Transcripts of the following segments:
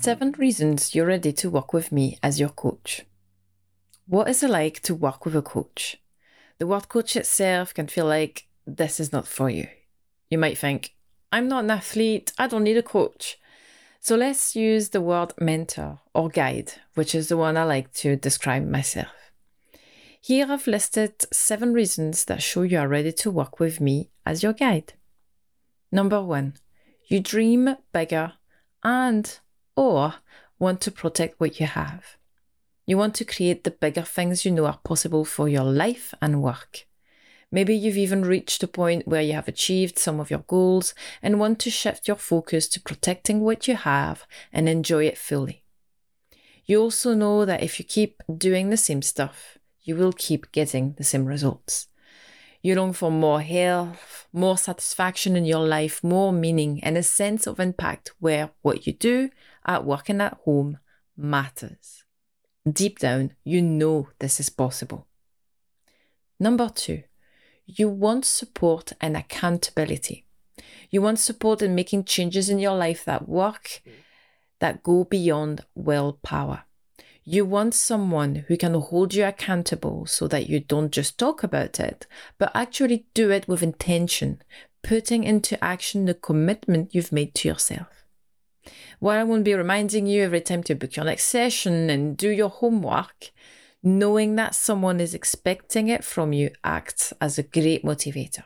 Seven reasons you're ready to work with me as your coach. What is it like to work with a coach? The word coach itself can feel like this is not for you. You might think, I'm not an athlete, I don't need a coach. So let's use the word mentor or guide, which is the one I like to describe myself. Here I've listed seven reasons that show you are ready to work with me as your guide. Number one, you dream bigger and or want to protect what you have. You want to create the bigger things you know are possible for your life and work. Maybe you've even reached a point where you have achieved some of your goals and want to shift your focus to protecting what you have and enjoy it fully. You also know that if you keep doing the same stuff, you will keep getting the same results. You long for more health, more satisfaction in your life, more meaning, and a sense of impact where what you do at work and at home matters. Deep down, you know this is possible. Number two, you want support and accountability. You want support in making changes in your life that work, that go beyond willpower. You want someone who can hold you accountable so that you don't just talk about it, but actually do it with intention, putting into action the commitment you've made to yourself. While I won't be reminding you every time to book your next session and do your homework, knowing that someone is expecting it from you acts as a great motivator.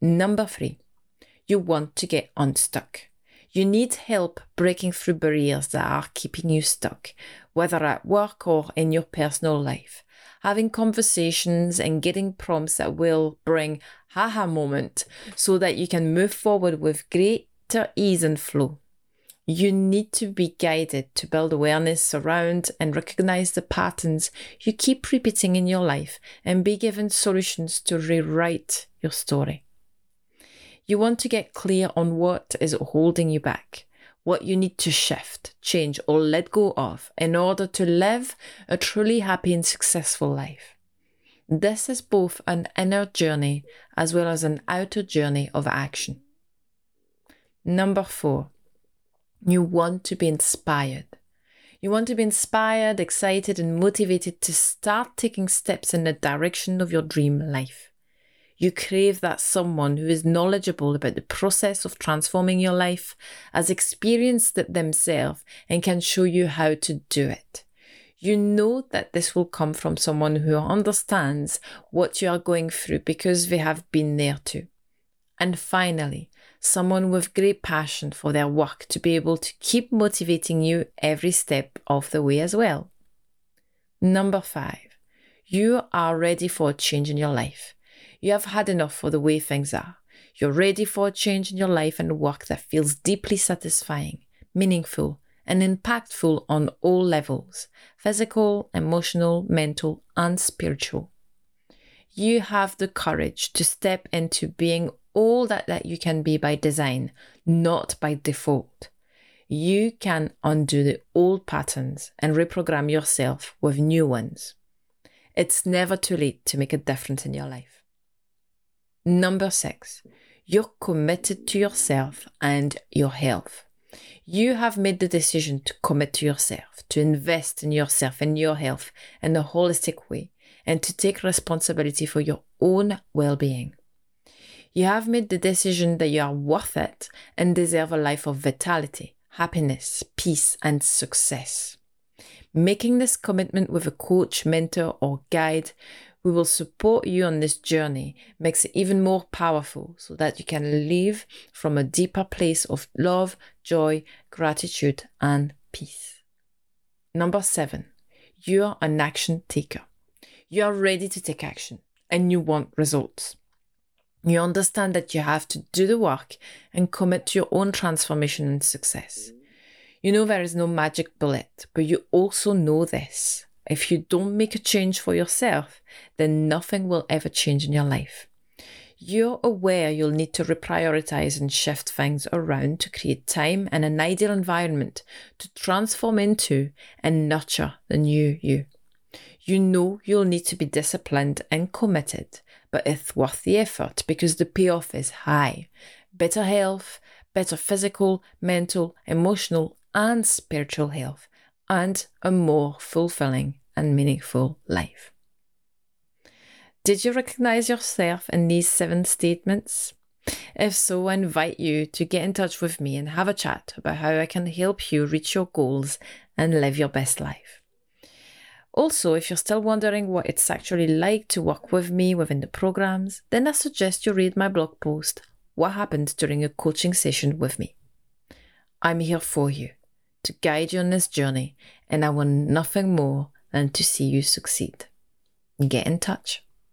Number three, you want to get unstuck. You need help breaking through barriers that are keeping you stuck, whether at work or in your personal life. Having conversations and getting prompts that will bring haha moment so that you can move forward with greater ease and flow. You need to be guided to build awareness around and recognize the patterns you keep repeating in your life and be given solutions to rewrite your story. You want to get clear on what is holding you back, what you need to shift, change, or let go of in order to live a truly happy and successful life. This is both an inner journey as well as an outer journey of action. Number four, you want to be inspired. You want to be inspired, excited, and motivated to start taking steps in the direction of your dream life. You crave that someone who is knowledgeable about the process of transforming your life, has experienced it themselves, and can show you how to do it. You know that this will come from someone who understands what you are going through because they have been there too. And finally, someone with great passion for their work to be able to keep motivating you every step of the way as well. Number five, you are ready for a change in your life. You have had enough for the way things are. You're ready for a change in your life and work that feels deeply satisfying, meaningful, and impactful on all levels physical, emotional, mental, and spiritual. You have the courage to step into being all that, that you can be by design, not by default. You can undo the old patterns and reprogram yourself with new ones. It's never too late to make a difference in your life. Number six, you're committed to yourself and your health. You have made the decision to commit to yourself, to invest in yourself and your health in a holistic way, and to take responsibility for your own well being. You have made the decision that you are worth it and deserve a life of vitality, happiness, peace, and success. Making this commitment with a coach, mentor, or guide we will support you on this journey makes it even more powerful so that you can live from a deeper place of love, joy, gratitude, and peace. Number seven, you're an action taker. You are ready to take action and you want results. You understand that you have to do the work and commit to your own transformation and success. You know there is no magic bullet, but you also know this if you don't make a change for yourself, then nothing will ever change in your life. You're aware you'll need to reprioritize and shift things around to create time and an ideal environment to transform into and nurture the new you. You know you'll need to be disciplined and committed, but it's worth the effort because the payoff is high. Better health, better physical, mental, emotional, and spiritual health and a more fulfilling and meaningful life. Did you recognize yourself in these seven statements? If so, I invite you to get in touch with me and have a chat about how I can help you reach your goals and live your best life. Also, if you're still wondering what it's actually like to work with me within the programs, then I suggest you read my blog post, What Happened During a Coaching Session with Me. I'm here for you, to guide you on this journey, and I want nothing more than to see you succeed. Get in touch.